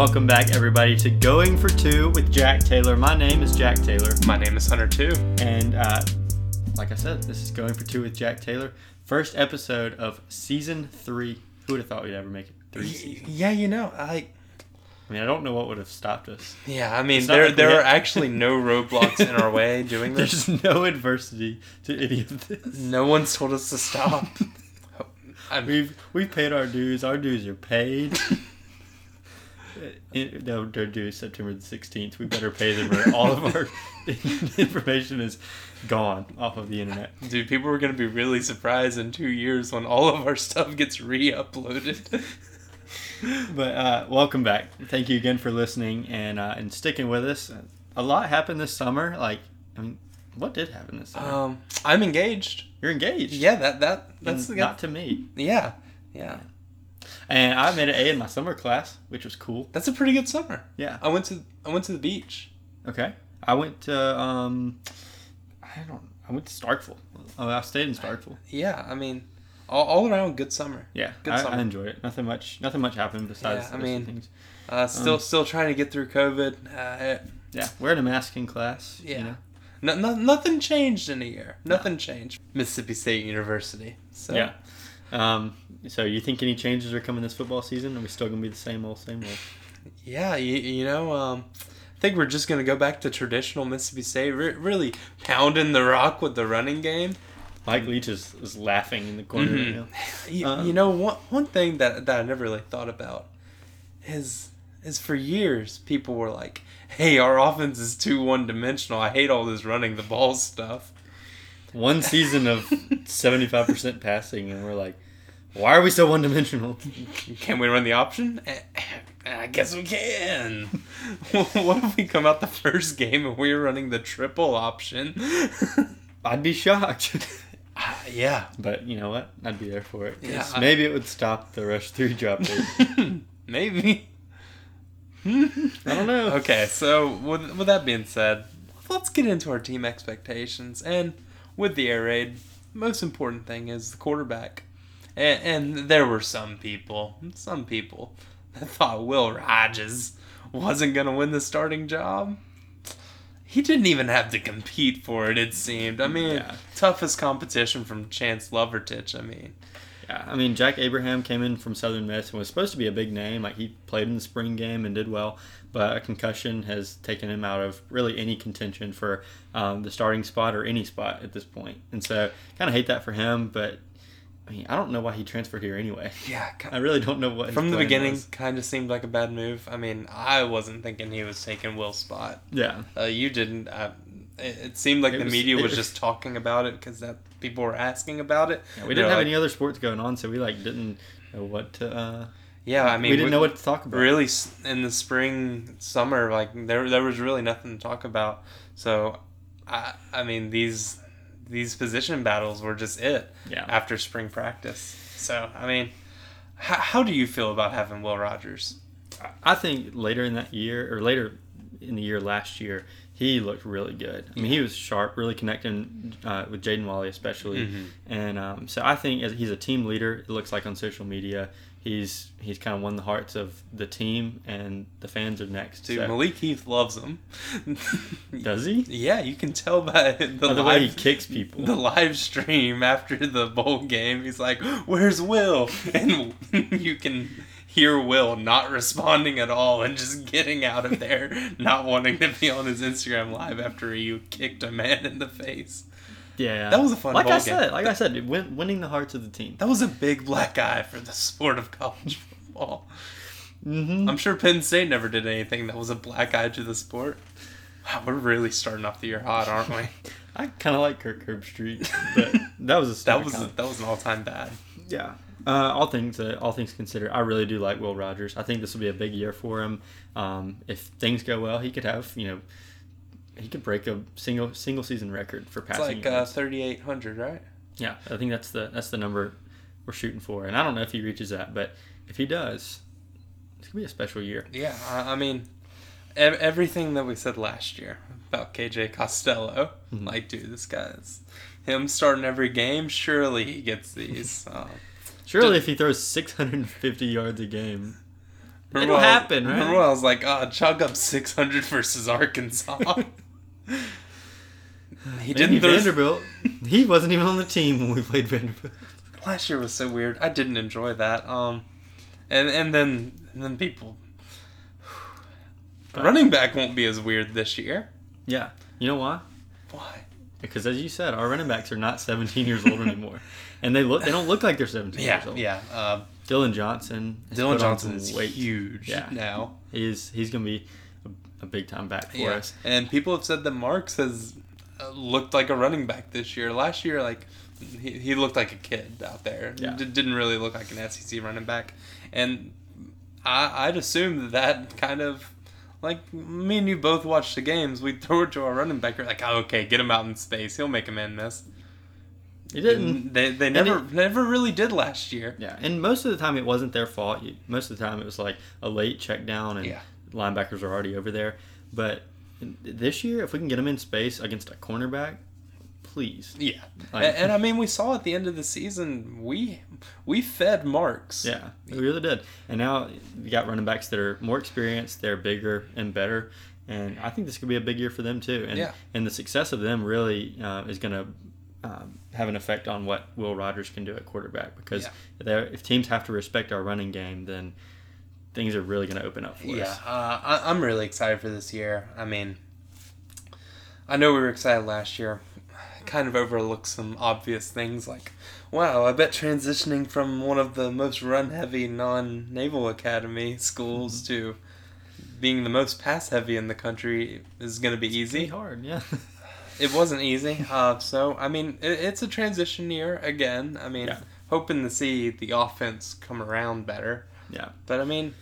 Welcome back, everybody, to Going for Two with Jack Taylor. My name is Jack Taylor, My name is Hunter too. and uh, like I said, this is Going for Two with Jack Taylor. First episode of season three. Who would have thought we'd ever make it three seasons? Yeah, you know, I I mean, I don't know what would have stopped us. yeah, I mean, there like there are actually no roadblocks in our way doing this. There's no adversity to any of this. No one's told us to stop. I'm, We've we've paid our dues. Our dues are paid. No, their due September the sixteenth. We better pay them, or all of our information is gone off of the internet. dude, people are gonna be really surprised in two years when all of our stuff gets re-uploaded. But uh, welcome back. Thank you again for listening and uh, and sticking with us. A lot happened this summer. Like, I mean, what did happen this summer? um, I'm engaged. You're engaged. Yeah, that that that's that's the not to me. yeah yeah. And I made an A in my summer class, which was cool. That's a pretty good summer. Yeah. I went to I went to the beach. Okay. I went to um, I don't. I went to Starkville. Oh, I stayed in Starkville. Yeah, I mean, all, all around good summer. Yeah, Good I, summer. I enjoyed it. Nothing much. Nothing much happened besides. Yeah, I mean- things. Uh, still Um, still trying to get through COVID. Uh, Yeah, wearing a mask in class. Yeah. You know? No, no, nothing changed in a year. Nothing changed. Mississippi State University. So Yeah. Um. So you think any changes are coming this football season? Are we still gonna be the same old, same old? yeah, you, you know, um, I think we're just gonna go back to traditional Mississippi State. Re- really pounding the rock with the running game. Mike Leach is, is laughing in the corner. Mhm. Right now. You, Um, you know, one one thing that that I never really thought about is is for years people were like, "Hey, our offense is too one dimensional. I hate all this running the ball stuff." One season of seventy five percent passing, and we're like, why are we so one dimensional? Can we run the option? Eh, I guess we can. what if we come out the first game and we're running the triple option? I'd be shocked. Ah, yeah. But you know what? I'd be there for it. Yeah, I- maybe it would stop the rush three drop rate. Maybe. I don't know. Okay, so with, with that being said, let's get into our team expectations. And with the air raid, most important thing is the quarterback. And, and there were some people, some people, that thought Will Rogers wasn't going to win the starting job. He didn't even have to compete for it, it seemed. I mean, Yeah. toughest competition from Chance Lovertich, I mean. Yeah, I mean Jack Abraham came in from Southern Miss and was supposed to be a big name. Like he played in the spring game and did well, but a concussion has taken him out of really any contention for um, the starting spot or any spot at this point. And so, kind of hate that for him. But I mean, I don't know why he transferred here anyway. Yeah, I really don't know what from the beginning, kind of seemed like a bad move. I mean, I wasn't thinking he was taking Will's spot. Yeah, Uh, you didn't. Uh, it, it seemed like It the was- media was was- just talking about it because that people were asking about it. Yeah, we didn't They're have like- any other sports going on, so we like didn't know what to. Uh, Yeah, I mean, we didn't know what to talk about. Really, in the spring, summer, like there, there was really nothing to talk about. So, I, I mean, these, these position battles were just it Yeah. after spring practice. So, I mean, how, how do you feel about having Will Rogers? I think later in that year, or later in the year last year, he looked really good. I mean, he was sharp, really connecting uh, with Jaden Walley, especially. Mhm. And um, so I think as he's a team leader. It looks like on social media, he's he's kind of won the hearts of the team, and the fans are next. Dude, so- Malik Heath loves him. does he? Yeah, you can tell by the, By the live, way he kicks people. the live stream after the bowl game. He's like, "Where's Will?" And you can hear Will not responding at all and just getting out of there, not wanting to be on his Instagram live after you kicked a man in the face. Yeah, That was a fun Like I game. said, like I said, win, winning the hearts of the team. That was a big black eye for the sport of college football. Mm-hmm. I'm sure Penn State never did anything that was a black eye to the sport. Wow, we're really starting off the year hot, aren't we? I kind of like Kirk Herbstreit, but that was a That was comment. that was an all time bad. Yeah. Uh, all things uh, all things considered, I really do like Will Rogers. I think this will be a big year for him. Um, if things go well, he could have you know he could break a single single season record for passing. It's like uh, yards. 3,800, right? yeah, I think that's the that's the number we're shooting for, and I don't know if he reaches that, but if he does, it's gonna be a special year. Yeah, I, I mean, ev- everything that we said last year about KJ Costello, Mhm. like, dude, this guy's him starting every game. Surely he gets these. Um, Surely, if he throws 650 yards a game, It'll happen, right? Remember when I was like, oh, chalk up 600 versus Arkansas. he didn't. Vanderbilt. he wasn't even on the team when we played Vanderbilt. Last year was so weird. I didn't enjoy that. Um, and and then and then people. Running back won't be as weird this year. Yeah. You know why? Why? Because as you said, our running backs are not 17 years old anymore, and they look they don't look like they're 17 Yeah, years old. yeah. Uh, Dillon Johnson. Dillon Johnson is weight. huge Yeah. now. He's he's gonna be a, big time back for Yeah, us. and people have said that Marks has uh, looked like a running back this year. Last year, like he, he looked like a kid out there. Yeah. D- didn't really look like an SEC running back, and I, I'd assume that that kind of like me and you both watched the games. We throw it to our running back. You're like, oh, okay, get him out in space. He'll make a man miss. He didn't. They they never never really did last year. Yeah, and most of the time it wasn't their fault. You- Most of the time it was like a late check down and Yeah. Linebackers are already over there. But this year, if we can get them in space against a cornerback, please. Yeah, Like- and, and I mean, we saw at the end of the season, we we fed Marks. Yeah, we really did. And now you got running backs that are more experienced, they're bigger and better, and I think this could be a big year for them too. And Yeah. and the success of them really uh, is going to um, have an effect on what Will Rogers can do at quarterback because Yeah. if teams have to respect our running game, then things are really going to open up for Yeah, us. uh, I, I'm really excited for this year. I mean, I know we were excited last year. Kind of overlooked some obvious things like, wow, I bet transitioning from one of the most run heavy non naval academy schools to being the most pass heavy in the country is going to be It's easy. hard, yeah. It wasn't easy. Uh, so, I mean, it, it's a transition year again. I mean, Yeah. hoping to see the offense come around better. Yeah. But I mean,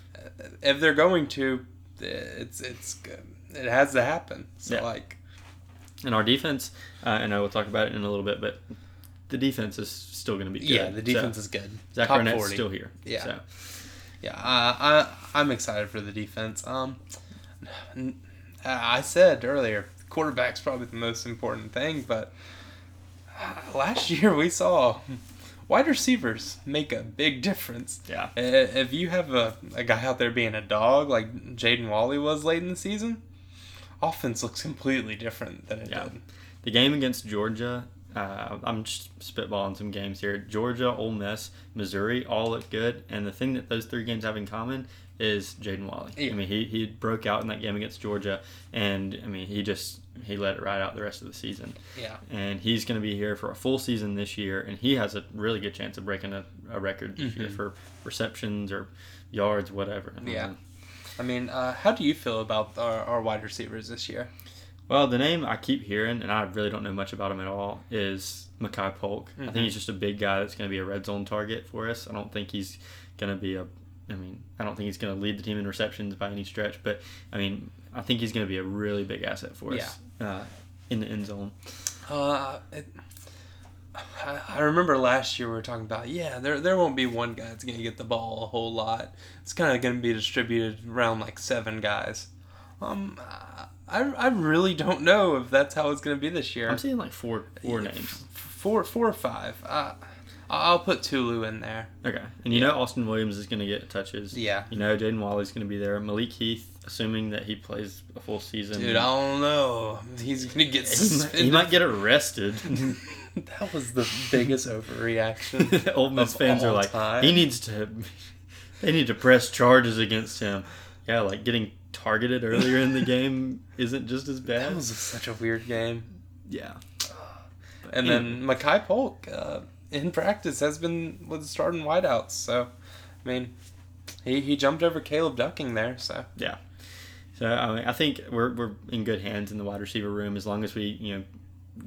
if they're going to, it's it's good. It has to happen. So Yeah. like, And our defense, uh, I know we'll talk about it in a little bit, but the defense is still going to be good. yeah, the defense So, is good. Zach Top Arnett's 40. still here. Yeah. So. Yeah, uh, I I'm excited for the defense. Um, I said earlier, quarterback's probably the most important thing, but uh, last year we saw wide receivers make a big difference. Yeah. If you have a, a guy out there being a dog like Jaden Walley was late in the season, offense looks completely different than it Yeah. did. The game against Georgia, uh, I'm just spitballing some games here. Georgia, Ole Miss, Missouri all look good, and the thing that those three games have in common is Jaden Walley. Yeah. I mean, he, he broke out in that game against Georgia, and I mean, he just he let it ride out the rest of the season. Yeah. And he's going to be here for a full season this year, and he has a really good chance of breaking a, a record this year Mhm. for receptions or yards, whatever. Yeah. I mean, uh, how do you feel about our, our wide receivers this year? Well, the name I keep hearing, and I really don't know much about him at all, is Makai Polk. I Mhm. think he's just a big guy that's going to be a red zone target for us. I don't think he's going to be a. I mean, I don't think he's going to lead the team in receptions by any stretch, but I mean, I think he's going to be a really big asset for us uh, in the end zone. Uh, it, I, I remember last year we were talking about yeah there there won't be one guy that's gonna get the ball a whole lot. It's kind of gonna be distributed around like seven guys. Um, I I really don't know if that's how it's gonna be this year. I'm seeing like four four Yeah, names. f- Four four or five. Uh, I'll put Tulu in there. Okay, and you know Austin Williams is going to get touches. Yeah. You know Jaden Walley's going to be there. Malik Heath, assuming that he plays a full season. Dude, I don't know. He's gonna get suspended. he might get arrested. that was the biggest overreaction. Ole Miss of fans are like, time. he needs to, they need to press charges against him. Yeah, like getting targeted earlier in the game isn't just as bad. That was such a weird game. yeah, And then Makai Polk, uh, in practice, has been with starting wideouts. So, I mean, he, he jumped over Caleb Ducking there. So, yeah. So I, mean, I think we're we're in good hands in the wide receiver room as long as we you know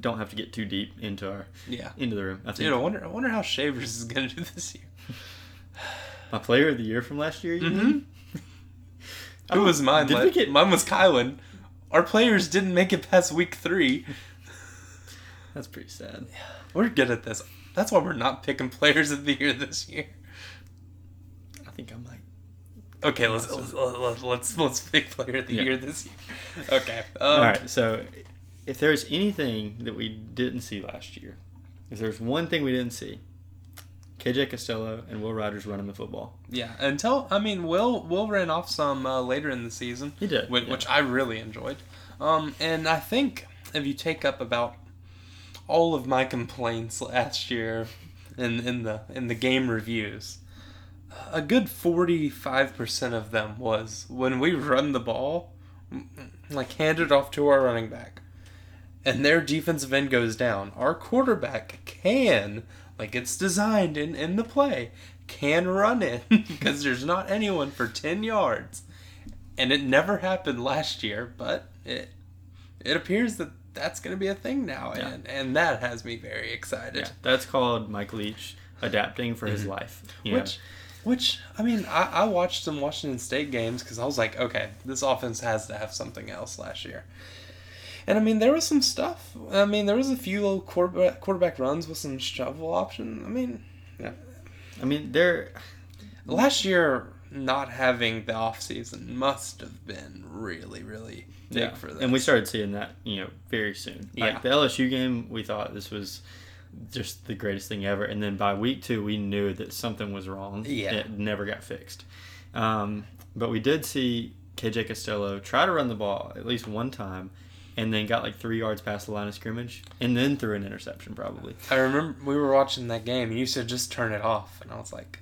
don't have to get too deep into our yeah. into the room. I think Dude, I wonder, I wonder how Shavers is going to do this year. my player of the year from last year. You Mhm. mean? Who was mine? Did La- we get? Mine was Kylin. Our players didn't make it past week three. That's pretty sad. We're good at this. That's why we're not picking players of the year this year. I think I might. Okay, let's let's let's, let's, pick player of the Yeah. year this year. Okay. Um, All right. So, if there's anything that we didn't see last year, if there's one thing we didn't see, KJ Costello and Will Rogers running the football. Yeah, until I mean, Will Will ran off some uh, later in the season. He did, which, yeah. which I really enjoyed. Um, and I think if you take up about all of my complaints last year in in the in the game reviews, a good forty five percent of them was when we run the ball, like hand it off to our running back, and their defensive end goes down. Our quarterback can like it's designed in in the play can run it because there's not anyone for 10 yards and it never happened last year but it it appears that that's going to be a thing now Yeah. and and that has me very excited Yeah, that's called Mike Leach adapting for his mm-hmm. life. You know? Which i mean i, I watched some washington state games because i was like okay this offense has to have something else last year and i mean there was some stuff i mean there was a few little quarterback quarterback runs with some shovel option i mean yeah. I mean, they're last year not having the off season must have been really really big yeah, for them and we started seeing that you know very soon. Yeah. Like the LSU game, we thought this was just the greatest thing ever, and then by week two, we knew that something was wrong. Yeah. it never got fixed. Um, but we did see KJ Costello try to run the ball at least one time. And then got like three yards past the line of scrimmage, and then threw an interception probably. I remember we were watching that game and you said just turn it off and I was like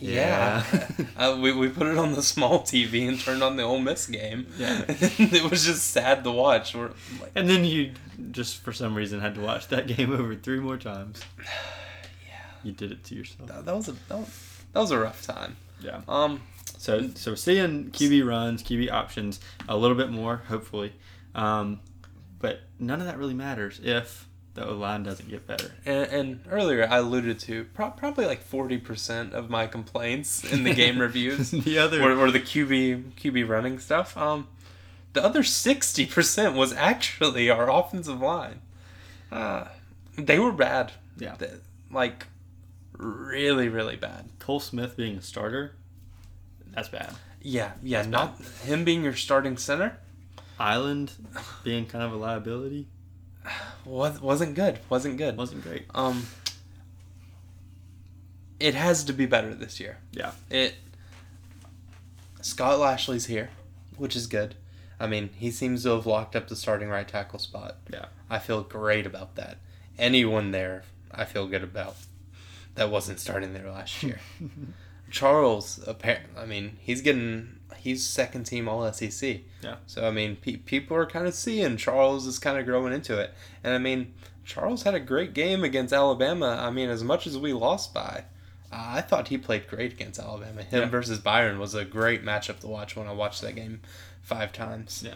yeah, uh, we, we put it on the small TV and turned on the Ole Miss game. Yeah. it was just sad to watch. We're like, And then you just for some reason had to watch that game over three more times. yeah, You did it to yourself. that, that was a that was, that was a rough time. Yeah. Um, So so seeing QB runs, QB options a little bit more, hopefully. Um, but none of that really matters if the O line doesn't get better. and, and earlier I alluded to pro- probably like forty percent of my complaints in the game reviews the other or, or the QB QB running stuff. Um, the other sixty percent was actually our offensive line. Uh, they were bad. Yeah. Th- like really, really bad. Cole Smith being a starter, that's bad. Yeah, yeah. not him being your starting center Eiland being kind of a liability was wasn't good. Wasn't good. wasn't great. Um, it has to be better this year. Yeah. It. Scott Lashley's here, which is good. I mean, he seems to have locked up the starting right tackle spot. Yeah. I feel great about that. Anyone there, I feel good about. That wasn't starting there last year. Charles, apparently, I mean, he's getting he's second team All SEC. Yeah. So I mean, pe- people are kind of seeing Charles is kind of growing into it, and I mean, Charles had a great game against Alabama. I mean, as much as we lost by, I thought he played great against Alabama. Him Yeah. versus Byron was a great matchup to watch when I watched that game five times. Yeah.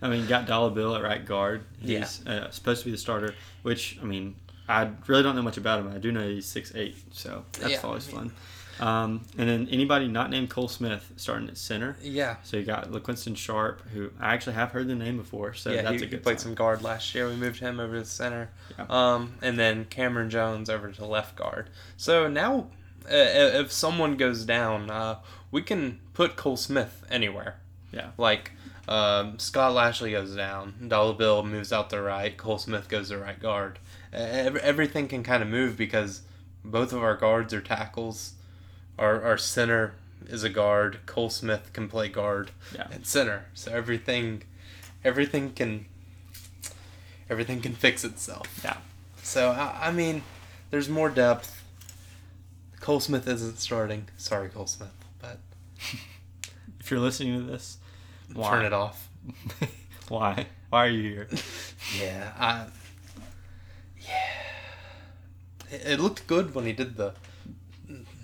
I mean, got Dollar Bill at right guard. He's uh, supposed to be the starter, which I mean, I really don't know much about him. I do know he's six eight, so that's Yeah, always I mean- fun. Um, and then anybody not named Cole Smith starting at center. Yeah. So you got LaQuinston Sharp, who I actually have heard the name before, so yeah, that's he, a he good played sign. some guard last year. We moved him over to the center, Yeah. um, and then Cameron Jones over to left guard. So now, uh, if someone goes down, uh, we can put Cole Smith anywhere. Yeah. Like um, Scott Lashley goes down, Dollar Bill moves out the right, Cole Smith goes to right guard. Ev- everything can kind of move because both of our guards are tackles. Our our center is a guard. Cole Smith can play guard Yeah. and center. So everything, everything can, everything can fix itself. Yeah. So I, I mean, there's more depth. Cole Smith isn't starting. Sorry, Cole Smith, but If you're listening to this, why? turn it off. why? Why are you here? Yeah, I. It, looked good when he did the.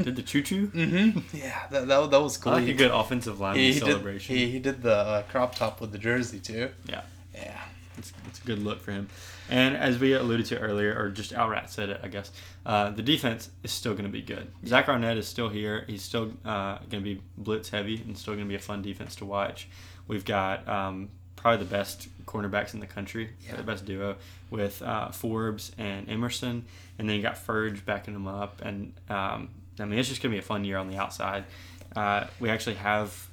Did the choo choo? Mm-hmm. Yeah, that, that, that was I cool. like he, a good offensive lineman he, he celebration. Did, he, he did the uh, crop top with the jersey too. Yeah. Yeah. It's, it's a good look for him. And as we alluded to earlier, or just outright said it, I guess, uh, the defense is still going to be good. Zach Arnett is still here. He's still uh, going to be blitz heavy and still going to be a fun defense to watch. We've got um, probably the best cornerbacks in the country, Yeah. the best duo with uh, Forbes and Emerson. And then you got Furdge backing them up. And um, I mean, it's just going to be a fun year on the outside. Uh, we actually have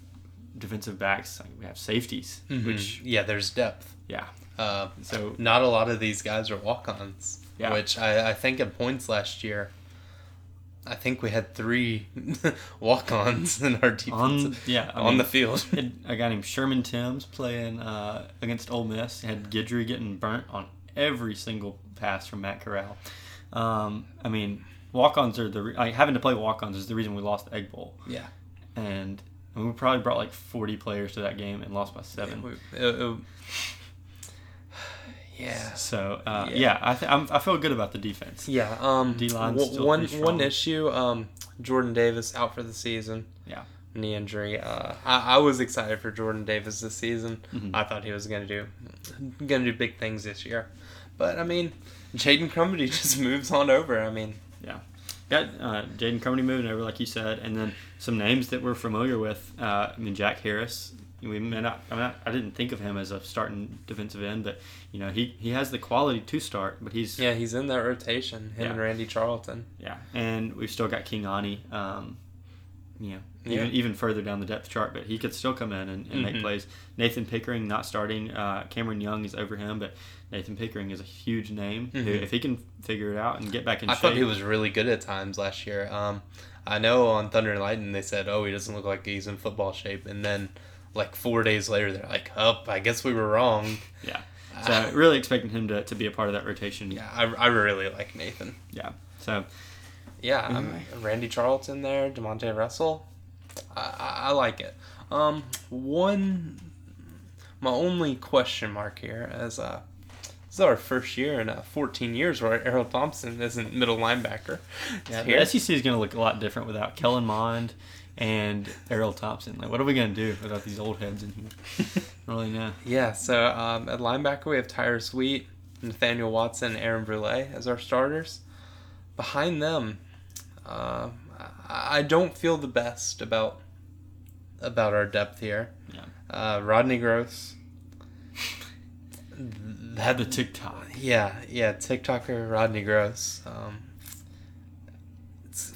defensive backs, like we have safeties, which, yeah, there's depth. yeah. Uh, So not a lot of these guys are walk-ons. Yeah. which I, I think in points last year, I think we had three walk-ons in our defense On yeah, I on mean, the field. had a guy named Sherman Timms playing uh, against Ole Miss. Had Gidry getting burnt on every single pass from Matt Corral. Um, I mean, walk-ons are the re- like, having to play walk-ons is the reason we lost the Egg Bowl, yeah, and we probably brought like 40 players to that game and lost by seven. It- it- yeah. So uh, Yeah. yeah, I th- I'm, I feel good about the defense. Yeah. Um. W- one one issue. Um. Jordan Davis out for the season. Yeah. Knee injury. Uh. I, I was excited for Jordan Davis this season. Mhm. I thought he was gonna do, gonna do big things this year, but I mean, Jaden Crumedy just moves on over. I mean, Yeah. Got uh, Jaden Crumedy moving over, like you said, and then some names that we're familiar with. Uh, I mean, Jack Harris. We may not. I, mean, I- I didn't think of him as a starting defensive end, but you know, he he has the quality to start. But he's yeah, he's in that rotation. Him Yeah. and Randy Charlton. yeah, and we've still got King Ani. Um, you know, Yeah. even even further down the depth chart, but he could still come in and, and make Mhm. plays. Nathan Pickering not starting. Uh, Cameron Young is over him, but Nathan Pickering is a huge name. Who, Mhm. if he can figure it out and get back in I shape, thought he was really good at times last year. Um, I know on Thunder and Lightning they said, "Oh, he doesn't look like he's in football shape," and then like four days later they're like, "Oh, I guess we were wrong." Yeah. So really expecting him to, to be a part of that rotation. Yeah, I, I really like Nathan. Yeah. So Yeah, um, Randy Charlton there, Demonte Russell. I, I, I like it. Um, one, my only question mark here is uh, this is our first year in uh, 14 years where Errol Thompson isn't middle linebacker. yeah, the SEC is going to look a lot different without Kellen Mond and Errol Thompson. Like, what are we going to do without these old heads in here? Really know. Yeah, so um, at linebacker we have Tyler Sweet, Nathaniel Watson, Aaron Brule as our starters. Behind them, uh, I don't feel the best about about our depth here. Yeah. Uh, Rodney Groce. Had the TikTok. Yeah, yeah, TikToker Rodney Groce. Um,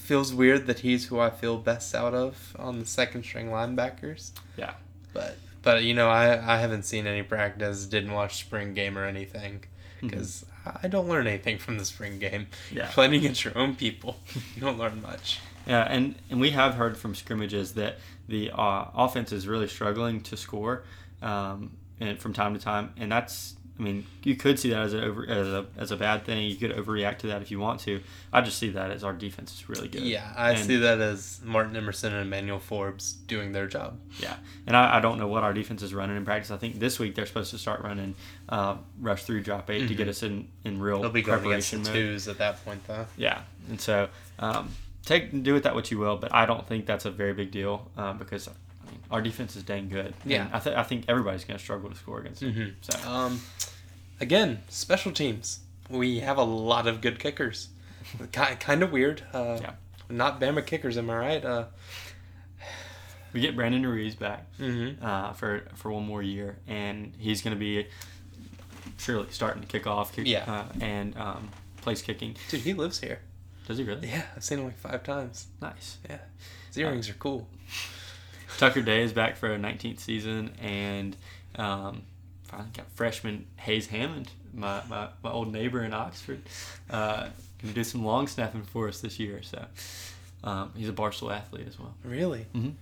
feels weird that he's who I feel best out of on the second string linebackers. Yeah. But but you know I I haven't seen any practice, didn't watch spring game or anything because I don't learn anything from the spring game. Mm-hmm. Yeah. Playing against your own people, you don't learn much. Yeah, and, and we have heard from scrimmages that the uh, offense is really struggling to score, um, and from time to time, and that's. I mean, you could see that as a over as a as a bad thing. You could overreact to that if you want to. I just see that as our defense is really good. Yeah, I And- see that as Martin Emerson and Emmanuel Forbes doing their job. Yeah, and I, I don't know what our defense is running in practice. I think this week they're supposed to start running uh, rush through drop 8 to get us in in real They'll be going preparation mode. twos at that point though. Yeah, and so um, take do with that what you will, but I don't think that's a very big deal uh, because I mean, our defense is dang good. Yeah. I, th- I think everybody's going to struggle to score against them. Mhm. So Um, again, special teams. We have a lot of good kickers. kind of weird. Uh, Yeah. Not Bama kickers, am I right? Uh, we get Brandon Ruiz back mhm. uh, for for one more year, and he's going to be surely starting to kick off. Kick, Yeah. uh, and um, place kicking. Dude, he lives here. Does he really? Yeah, I've seen him like five times. Nice. Yeah. His earrings are cool. Tucker Day is back for a 19th season, and um, finally got freshman Hayes Hammond, my, my, my old neighbor in Oxford, uh, to do some long snapping for us this year. So um, he's a Barstool athlete as well. Really? Mhm.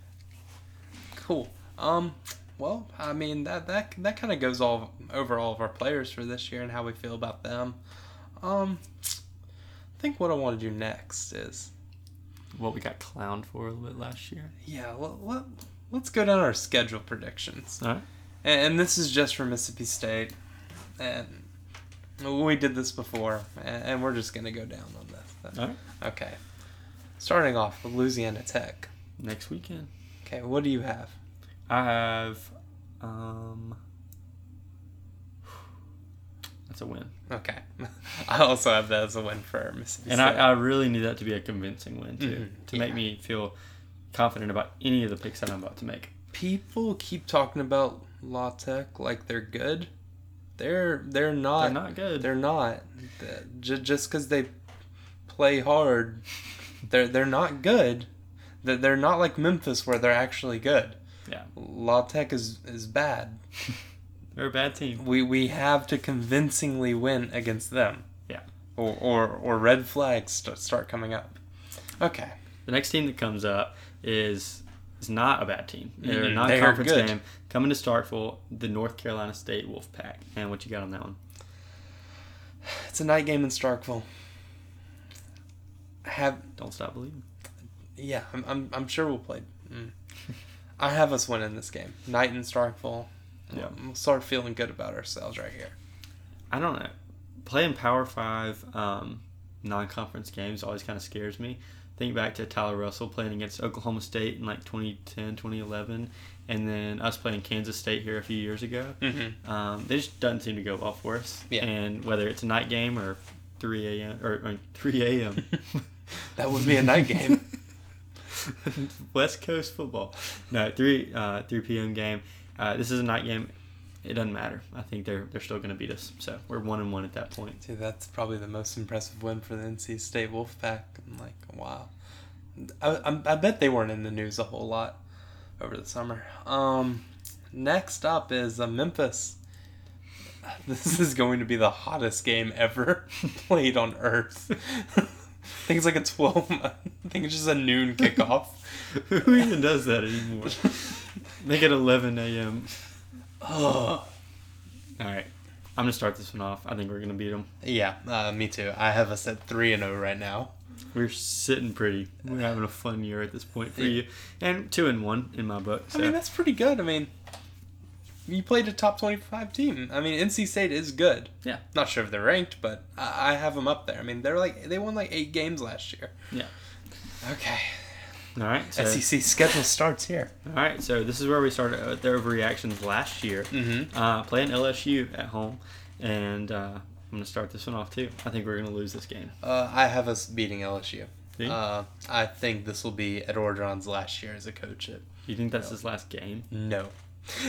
Cool. Um, well, I mean that that that kind of goes all over all of our players for this year and how we feel about them. Um, I think what I want to do next is What we got clowned for a little bit last year. yeah, let, let, let's go down our schedule predictions. All right. And, and this is just for Mississippi State, and we did this before, and, and we're just gonna go down on this. All right. Okay. Starting off with Louisiana Tech. Next weekend. Okay, what do you have? I have. Um, that's a win. Okay. I also have that as a win for Mississippi And State. I, I really need that to be a convincing win, too, Mhm. to make me feel confident about any of the picks that I'm about to make. People keep talking about La Tech like they're good. They're they're not. They're not good. They're not. Just because they play hard, they're they're not good. They're they're not like Memphis where they're actually good. Yeah. La Tech is is bad. They're a bad team. We we have to convincingly win against them. Yeah. or or, or red flags st- start coming up. Okay. The next team that comes up is is not a bad team. They're a Mm, non they are conference good. game coming to Starkville, the North Carolina State Wolfpack. And what you got on that one? It's a night game in Starkville. I have Don't stop believing. yeah, I'm I'm, I'm sure we'll play. Mm. I have us winning this game. Night in Starkville. Yeah. We'll start feeling good about ourselves right here. I don't know. Playing Power Five um, non-conference games always kind of scares me. Think back to Tyler Russell playing against Oklahoma State in like 2010, 2011, and then us playing Kansas State here a few years ago. Mm-hmm. Um, they just doesn't seem to go well for us. Yeah. And whether it's a night game or 3 a.m. or, or 3 a.m. That would be a night game. West Coast football. No, 3 uh, 3 p.m. game. Uh, this is a night game. It doesn't matter. I think they're they're still going to beat us. So we're one and one at that point. Dude, that's probably the most impressive win for the NC State Wolfpack. I'm like, wow. I, I, I bet they weren't in the news a whole lot over the summer. Um, next up is uh, Memphis. This is going to be the hottest game ever played on Earth. I think it's like a 12. I think it's just a noon kickoff. Who even does that anymore? Make it 11 a.m. oh. All right. I'm going to start this one off. I think we're going to beat them. Yeah, uh, me too. I have us at 3 and 0 right now. We're sitting pretty. We're having a fun year at this point for you. And 2 and 1 in my book. So. I mean, that's pretty good. I mean, you played a top 25 team. I mean, NC State is good. Yeah. Not sure if they're ranked, but I I have them up there. I mean, they're like, they won like eight games last year. Yeah. Okay. All right. So, SEC schedule starts here. all right. So this is where we started with their overreactions last year. Mm-hmm. Uh, playing LSU at home. And uh, I'm going to start this one off too. I think we're going to lose this game. Uh, I have us beating LSU. Uh, I think this will be Ed Orgeron's last year as a coach. At you think that's his last game? no,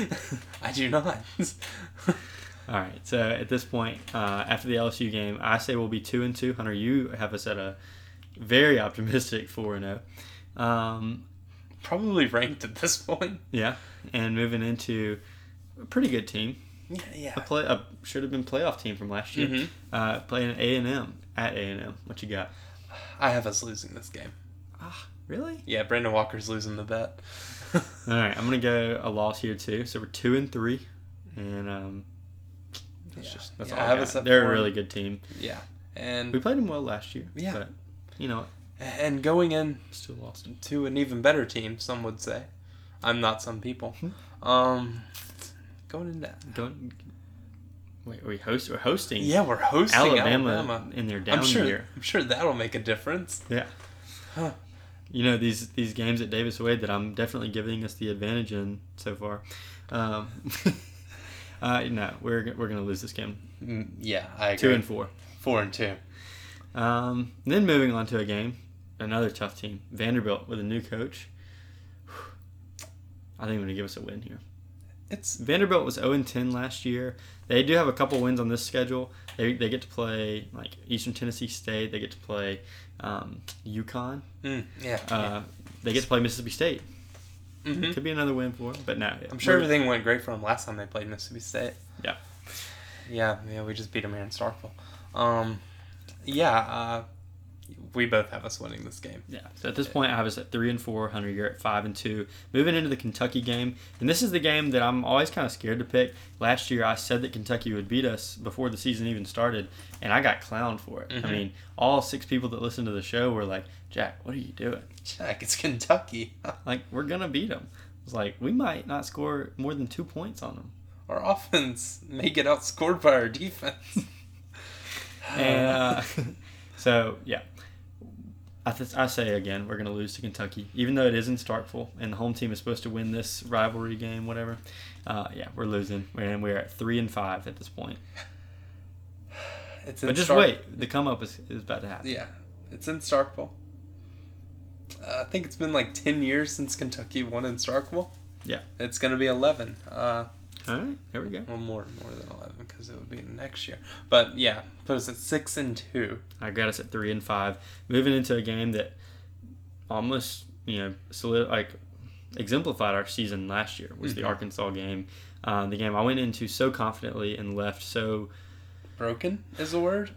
I do not. All right. So at this point, uh, after the LSU game, I say we'll be two and two. Hunter, you have us at a very optimistic four and zero. Um, Probably ranked at this point. yeah, and moving into a pretty good team. Yeah, yeah. A play a should have been playoff team from last year. Mhm. Uh, playing A and M at A and M. What you got? I have us losing this game. Ah, really? Yeah, Brandon Walker's losing the bet. All right, I'm gonna go a loss here too. So we're two and three, and um, that's Yeah. just that's Yeah, all I I have got. us at They're a really good team. yeah, and We played them well last year. Yeah. but you know, and going in still lost. to an even better team, some would say. I'm not some people. Hmm. Um, going into Don't wait. We host? We're hosting. yeah, we're hosting Alabama, Alabama. in their down I'm sure. year. I'm sure that'll make a difference. Yeah. Huh. You know these these games at Davis Wade that I'm definitely giving us the advantage in so far. Um, uh, no, we're we're gonna lose this game. Mm, yeah, I agree. Two and four. four and two. Um, then moving on to a game, another tough team, Vanderbilt with a new coach. I think I'm gonna give us a win here. It's Vanderbilt was 0 10 last year. They do have a couple wins on this schedule. They, they get to play like Eastern Tennessee State. They get to play um, UConn. mm, yeah. Uh, They get to play Mississippi State. yeah. Mhm. Could be another win for them, but no. I'm sure we're- everything went great for them last time they played Mississippi State. Yeah. Yeah, yeah, we just beat them here in Starkville. Um, yeah, uh, we both have us winning this game. Yeah. So at this point, I have us at three and four. Hunter, you're at five and two. Moving into the Kentucky game, and this is the game that I'm always kind of scared to pick. Last year, I said that Kentucky would beat us before the season even started, and I got clowned for it. I Mhm. mean, all six people that listened to the show were like, "Jack, what are you doing? Jack, it's Kentucky. Like, we're gonna beat them." It's like we might not score more than two points on them. Our offense may get outscored by our defense. And uh, so, yeah. I, th- I say again, we're going to lose to Kentucky, even though it is in Starkville, and the home team is supposed to win this rivalry game, whatever. Uh, yeah, we're losing, and we're at three and five at this point. It's in But just Stark- wait, the come up is, is about to happen. Yeah, it's in Starkville. Uh, I think it's been like 10 years since Kentucky won in Starkville. Yeah. It's going to be 11. Uh, All right, here we go. well, more more than 11 because it would be next year. But yeah, put us at 6 and 2. I got us at three and five, moving into a game that almost you know solid like exemplified our season last year was the Mhm. Arkansas game. Uh, the game I went into so confidently and left so Broken is the word?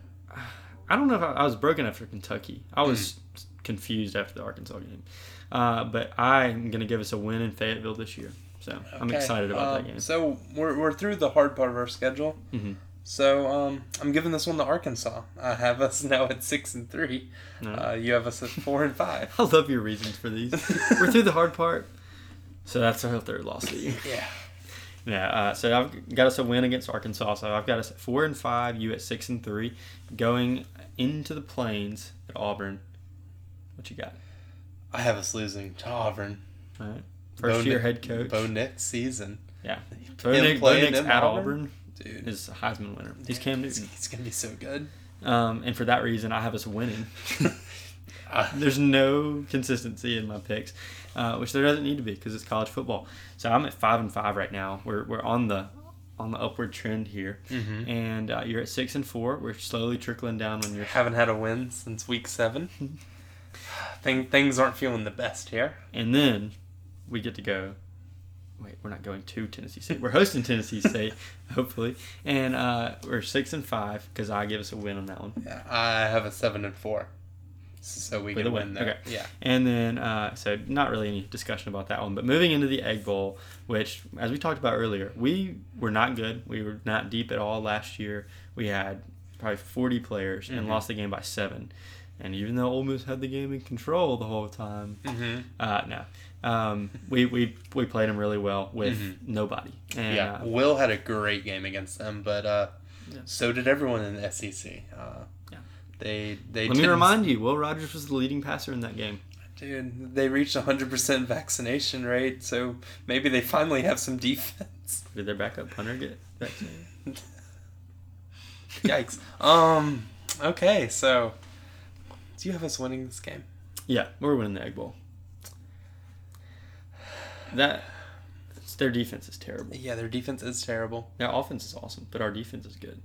I don't know if I, I was broken after Kentucky. I was confused after the Arkansas game. Uh, but I'm gonna give us a win in Fayetteville this year. So I'm excited about um, that game. So we're, we're through the hard part of our schedule. Mhm. So um, I'm giving this one to Arkansas. I have us now at six and three. No. Uh, you have us at four and five. I love your reasons for these. We're through the hard part. So that's our third loss of the year. Yeah. Yeah, uh, so I've got us a win against Arkansas. So I've got us at four and five. You at six and three, going into the plains at Auburn. What you got? I have us losing to Auburn. All right, first Bo year Nix- head coach. Bo Nix season. yeah, Him Bo Nix, Bo playing Nix at Auburn? Auburn Dude. is a Heisman winner. He's Cam Newton, he's gonna be so good. um, and for that reason, I have us winning. Uh, There's no consistency in my picks, uh, which there doesn't need to be because it's college football. So I'm at five and five right now. We're, we're on the on the upward trend here, Mhm. and uh, you're at six and four. We're slowly trickling down on your. haven't had a win since week seven. Thing, things aren't feeling the best here. And then we get to go. Wait, we're not going to Tennessee State. We're hosting Tennessee State, hopefully, and uh, we're six and five because I give us a win on that one. Yeah, I have a seven and four, so we For can win win, there. okay. Yeah. And then, uh, so not really any discussion about that one. But moving into the Egg Bowl, which, as we talked about earlier, we were not good. We were not deep at all last year. We had probably 40 players and Mhm. lost the game by seven. And even though Ole Miss had the game in control the whole time, Mm-hmm. uh, no. Um, we, we, we played them really well with Mhm. nobody. And, Yeah, uh, Will had a great game against them, but uh, Yeah. so did everyone in the SEC. Uh, Yeah. They they let me didn't- remind you, Will Rogers was the leading passer in that game. dude, they reached hundred percent vaccination rate, so maybe they finally have some defense. Did their backup punter get vaccinated? Yikes. um. Okay, so do you have us winning this game? Yeah, we're winning the Egg Bowl. That their defense is terrible. Yeah, their defense is terrible. Their offense is awesome, but our defense is good.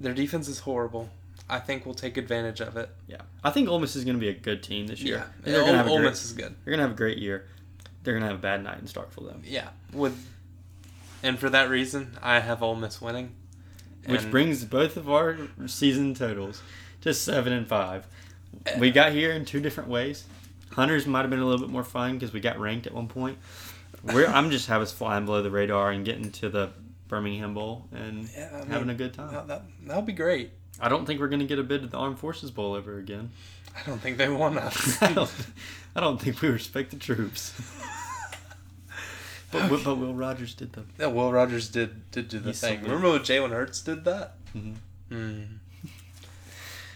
Their defense is horrible. I think we'll take advantage of it. Yeah, I think Ole Miss is going to be a good team this year. Yeah, they're going to have Ole Miss is good. they're going to have a great year. They're going to have a bad night in Starkville though, Yeah, with and for that reason, I have Ole Miss winning. which brings both of our season totals to seven and five. Eh. We got here in two different ways. Hunters might have been a little bit more fun because we got ranked at one point. We're, I'm just having us flying below the radar and getting to the Birmingham Bowl and Yeah, I having mean, a good time. That, that, that'll be great. I don't think we're going to get a bid at the Armed Forces Bowl ever again. I don't think they want us. I don't, I don't think we respect the troops. but, but Will Rogers did them. yeah, Will Rogers did did do the He's thing. so good. Remember when Jalen Hurts did that? Mhm. Mm.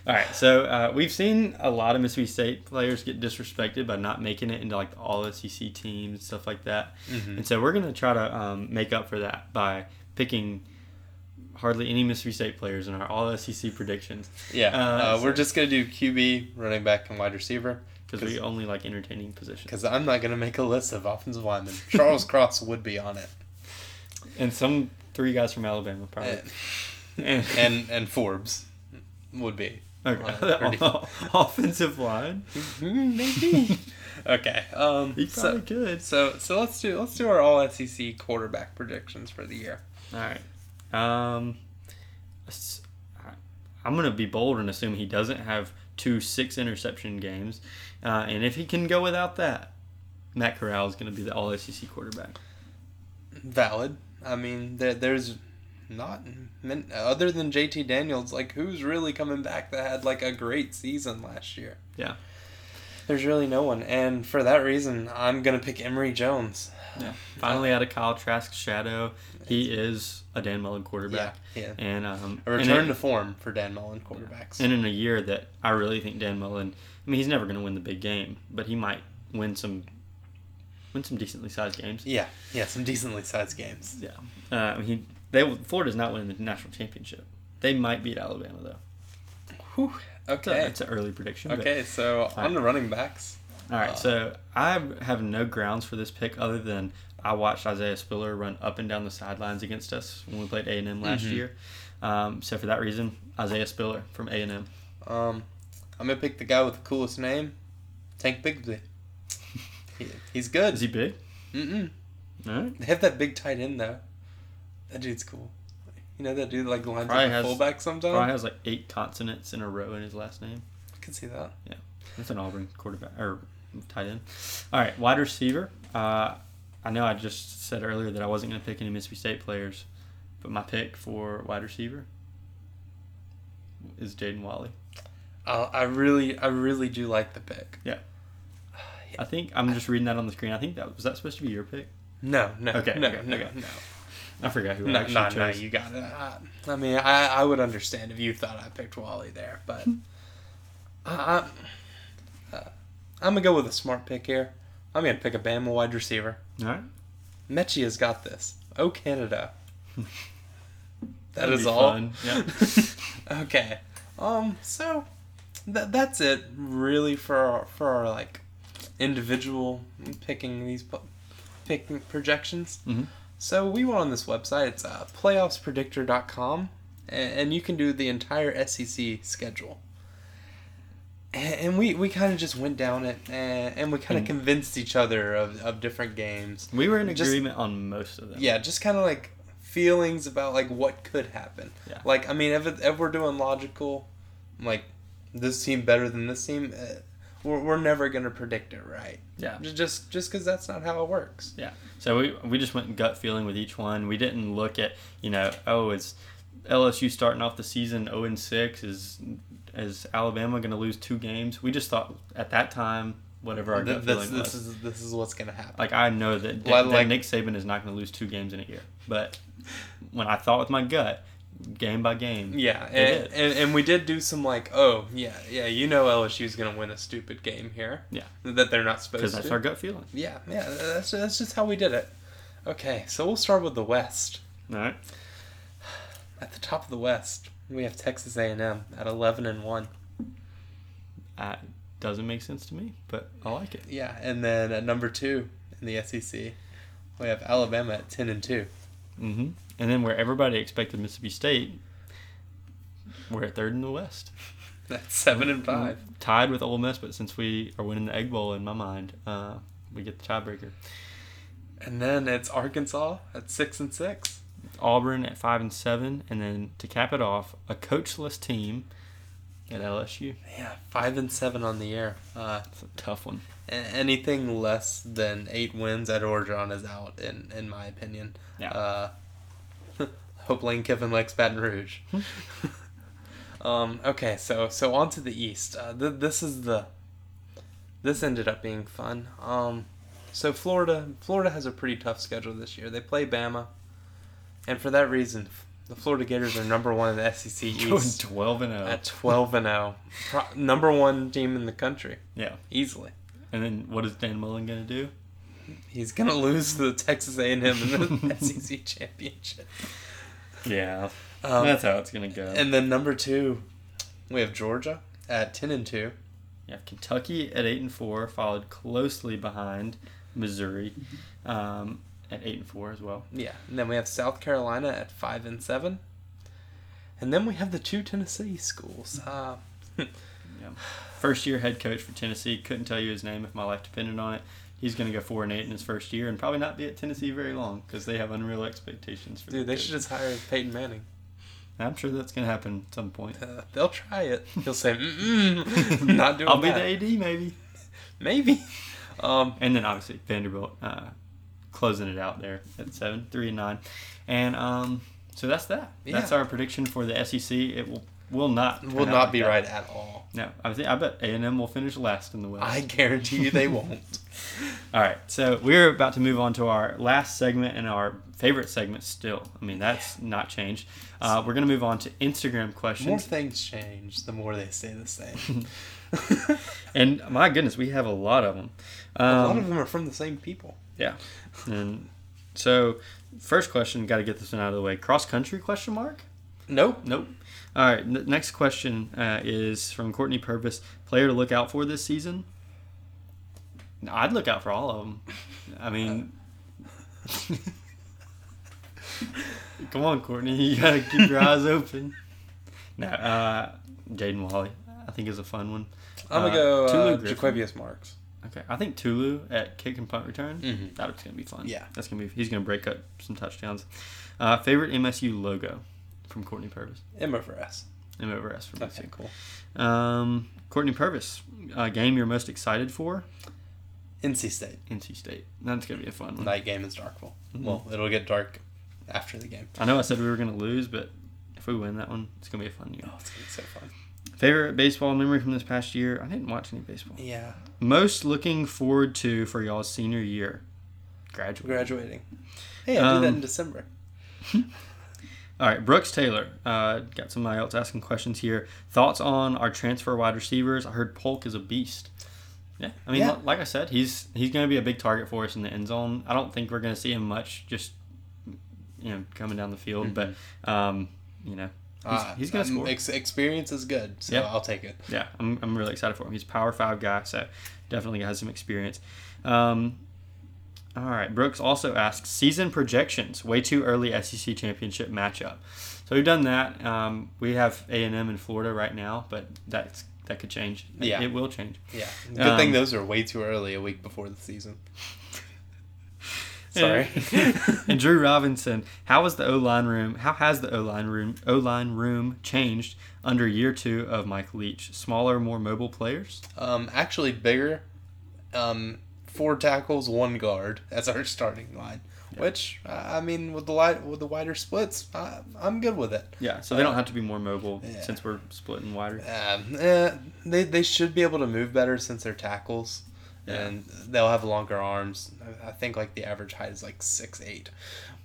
All right, so uh, we've seen a lot of Mississippi State players get disrespected by not making it into like the All SEC teams, and stuff like that. Mhm. And so we're going to try to um, make up for that by picking hardly any Mississippi State players in our All SEC predictions Yeah, Uh, uh, so- we're just gonna do QB, running back, and wide receiver. because we only like entertaining positions. Because I'm not gonna make a list of offensive linemen. Charles Cross would be on it, And some three guys from Alabama probably. and and, and Forbes would be. Okay. Pretty- offensive line. Mm, Maybe. okay. Um. He So, probably could. so so let's do let's do our All SEC quarterback predictions for the year. All right. Um, I'm gonna be bold and assume he doesn't have two six interception games, uh, and if he can go without that, Matt Corral is gonna be the All SEC quarterback. Valid. I mean, there, there's not other than JT Daniels. Like, who's really coming back that had like a great season last year? Yeah. There's really no one, and for that reason, I'm gonna pick Emory Jones. Yeah. Finally, out of Kyle Trask's shadow, he is a Dan Mullen quarterback, Yeah. yeah. and um, A return in- to form for Dan Mullen quarterbacks. and in a year that I really think Dan Mullen. I mean, he's never gonna win the big game, but he might win some, win some decently sized games. yeah, yeah, some decently sized games. Yeah. Uh, he they Florida's not winning the national championship. They might beat Alabama though. Whew. Okay. it's an early prediction. Okay, so on the running backs. all right. Uh, So I have no grounds for this pick other than I watched Isaiah Spiller run up and down the sidelines against us when we played A and M last Mhm. year. Um, so for that reason, Isaiah Spiller from A and M. Um, I'm gonna pick the guy with the coolest name, Tank Bigsby. He, he's good. Is he big? Mm-mm. All right. They have that big tight end though. That dude's cool. You know that dude like lines Probably up has- fullback sometimes. Probably has like eight consonants in a row in his last name. I can see that. Yeah, that's an Auburn quarterback or tight end. All right, wide receiver. Uh, I know I just said earlier that I wasn't going to pick any Mississippi State players, but my pick for wide receiver is Jaden Walley. Uh, I really, I really do like the pick. Yeah. I think I'm just reading that on the screen. I think that was that supposed to be your pick. No, no, Okay, no, okay, no, okay. no, I forgot who I no, actually no, no. You got it. I, I mean, I, I would understand if you thought I picked Walley there, but I, I, uh, I'm gonna go with a smart pick here. I'm gonna pick a Bama wide receiver. All right, Mechie has got this. Oh, Canada. That That'd is be all. fun. Yeah. okay. Um. So that that's it really for our, for our like individual picking these pu- picking projections. Mhm. So we went on this website. It's uh, playoffspredictor.com, and, and you can do the entire SEC schedule. And, and we, we kind of just went down it, and, and we kind of Mm. convinced each other of, of different games. We were in Just- agreement on most of them. Yeah, just kind of like feelings about like what could happen. Yeah. Like I mean, if, it, if we're doing logical, like this team better than this team, uh, we're, we're never gonna predict it right. Yeah. Ju- Just just because that's not how it works. So we we just went gut feeling with each one. We didn't look at you know oh is LSU starting off the season zero and six is is Alabama going to lose two games? We just thought at that time whatever our gut this feeling this was. is this is what's gonna happen. Like I know that, Like- that like- Nick Saban is not going to lose two games in a year, but when I thought with my gut, game by game, yeah, and, and and we did do some like oh yeah yeah you know LSU's gonna win a stupid game here. Yeah. That they're not supposed because to. that's our gut feeling. yeah yeah that's that's just how we did it. Okay, so we'll start with the West. All right. At the top of the West, we have Texas A&M at 11 and 1. Uh, doesn't make sense to me, but I like it. Yeah, and then at number 2 in the SEC, we have Alabama at 10 and 2. hmm And then where everybody expected Mississippi State, we're at third in the West. That's 7 and 5. Tied with Ole Miss, but since we are winning the Egg Bowl in my mind, uh, we get the tiebreaker. And then it's Arkansas at 6 and 6. Auburn at five and seven, and then to cap it off, a coachless team at LSU. Yeah, 5 and 7 on the year. Uh, It's a tough one. anything less than 8 wins at Orgeron is out in in my opinion. Yeah. Uh, hope Lane Kiffin likes Baton Rouge. um, okay, so so on to the East. Uh, th- this is the. This ended up being fun. Um, so Florida, Florida has a pretty tough schedule this year. They play Bama, and for that reason, the Florida Gators are number one in the SEC Going twelve and oh. zero. at twelve and zero, Pro- number one team in the country Yeah. easily. And then what is Dan Mullen gonna do? He's gonna lose to the Texas A&M in the SEC championship. Yeah. Um, That's how it's gonna go. And then number two, we have Georgia at ten and two. You have Kentucky at eight and four, followed closely behind Missouri um, at eight and four as well. Yeah, and then we have South Carolina at five and seven. And then we have the two Tennessee schools. Uh, First year head coach for Tennessee. Couldn't tell you his name if my life depended on it. He's going to go four and eight in his first year and probably not be at Tennessee very long because they have unreal expectations for. dude, they coach. should just hire Peyton Manning. I'm sure that's going to happen at some point. Uh, they'll try it. He'll say, Mm-mm, "Not doing I'll be the AD maybe. Maybe. Um, And then obviously Vanderbilt uh, closing it out there at seven, three and nine, and um, so that's that. That's our prediction for the SEC. It will will not will not like be that. right at all. No, I think I bet A and M will finish last in the West. I guarantee you they won't. All right, so we're about to move on to our last segment and our favorite segment still. I mean, that's not changed. Uh, we're going to move on to Instagram questions. More things change, the more they stay the same. And my goodness, we have a lot of them. Um, a lot of them are from the same people. Yeah. And so, first question, got to get this one out of the way. Cross country question mark? Nope. Nope. All right. n- next question uh, is from Courtney Purvis. Player to look out for this season? I'd look out for all of them. I mean, come on, Courtney. You got to keep your eyes open. No, uh, Jaden Walley, I think is a fun one. I'm gonna Uh, go Tulu uh, Griffin. Jo'quavious Marks. Okay, I think Tulu at kick and punt return. Mhm. That's gonna be fun. Yeah. that's gonna be. He's gonna break up some touchdowns. Uh, favorite MSU logo. from Courtney Purvis. M over S. M over S for me Okay, too. cool. Um, Courtney Purvis, a game you're most excited for? NC State. NC State. That's gonna be a fun one. Night game is Darkville. Mhm. Well, it'll get dark after the game. I know I said we were gonna lose, but if we win that one, it's gonna be a fun year. Oh, it's gonna be so fun. Favorite baseball memory from this past year? I didn't watch any baseball. Yeah. Most looking forward to for y'all's senior year? graduating. Graduating. Hey, I do that Um, in December. All right, Brooks Taylor. Uh, got somebody else asking questions here. Thoughts on our transfer wide receivers? I heard Polk is a beast. Yeah, I mean, Yeah. like I said, he's he's going to be a big target for us in the end zone. I don't think we're going to see him much, just you know, coming down the field. But um, you know, he's, Uh, he's going to um, score. Ex- experience is good, so Yeah. I'll take it. yeah, I'm, I'm really excited for him. He's a Power Five guy, so definitely has some experience. Um, all right, Brooks also asks season projections. Way too early SEC championship matchup. So we've done that. Um, we have A and M in Florida right now, but that's that could change. Yeah. it will change. Yeah. Good thing Um, those are way too early, a week before the season. Sorry. and Drew Robinson, how was the O line room? How has the O line room O line room changed under year two of Mike Leach? Smaller, more mobile players. um, actually bigger. Um, four tackles, one guard as our starting line. Which uh, I mean, with the light with the wider splits, I, I'm good with it. Yeah, so they don't have to be more mobile Yeah. since we're splitting wider. Um, eh, they they should be able to move better since they're tackles, Yeah. and they'll have longer arms. I- think like the average height is like six eight,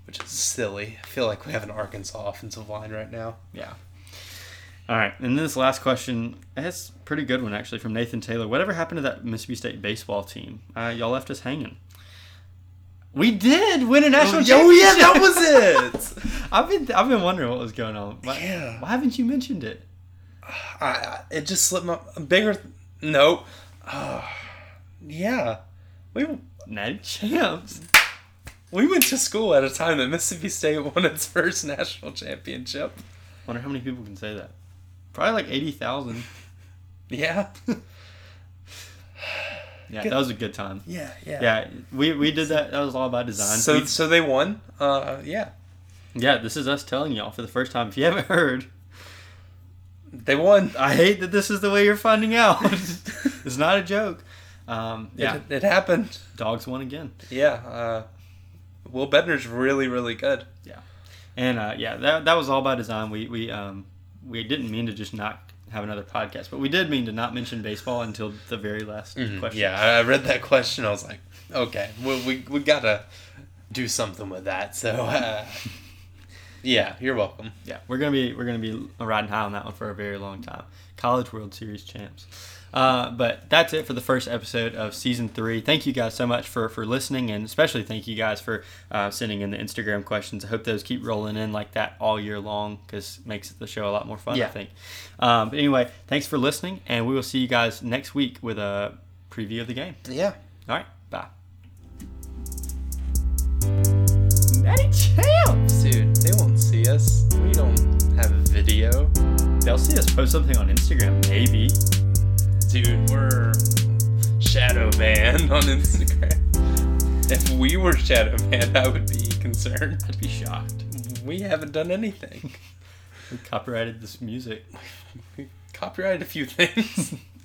which is silly. I feel like we have an Arkansas offensive line right now. Yeah. All right, and this last question, a pretty good one actually from Nathan Taylor. Whatever happened to that Mississippi State baseball team? Uh, y'all left us hanging. We did win a national Oh, championship. Oh yeah, that was it. I've been I've been wondering what was going on. Why, Yeah. why haven't you mentioned it? I, I, it just slipped my bigger. No, uh, yeah, we Natty champs. we went to school at a time that Mississippi State won its first national championship. Wonder how many people can say that. Probably like eighty thousand. Yeah, Yeah, Good. that was a good time. yeah, yeah. Yeah, we, we did that. That was all by design. So so they won. Uh, yeah, yeah, this is us telling y'all for the first time. If you haven't heard, they won. I hate that this is the way you're finding out. it's not a joke. Um, yeah, It, it happened. dogs won again. Yeah. Uh, Will Bednar's really really good. Yeah, and uh, yeah, that, that was all by design. We we um, we didn't mean to just not have another podcast, but we did mean to not mention baseball until the very last question. Mm-hmm. Yeah, I read that question. I was like, okay, we we, we gotta do something with that. So, uh, yeah, you're welcome. Yeah, we're gonna be we're gonna be riding high on that one for a very long time. College World Series champs. Uh, but that's it for the first episode of season three. Thank you guys so much for for listening, and especially thank you guys for uh, sending in the Instagram questions. I hope those keep rolling in like that all year long because it makes the show a lot more fun. I think. Um, but anyway, thanks for listening, and we will see you guys next week with a preview of the game. Yeah. All right, bye. Natty champs. Dude, they won't see us. We don't have a video. They'll see us post something on Instagram, maybe. Dude, we're shadow banned on Instagram. If we were shadow banned, I would be concerned. I'd be shocked. We haven't done anything. We copyrighted this music. We copyrighted a few things.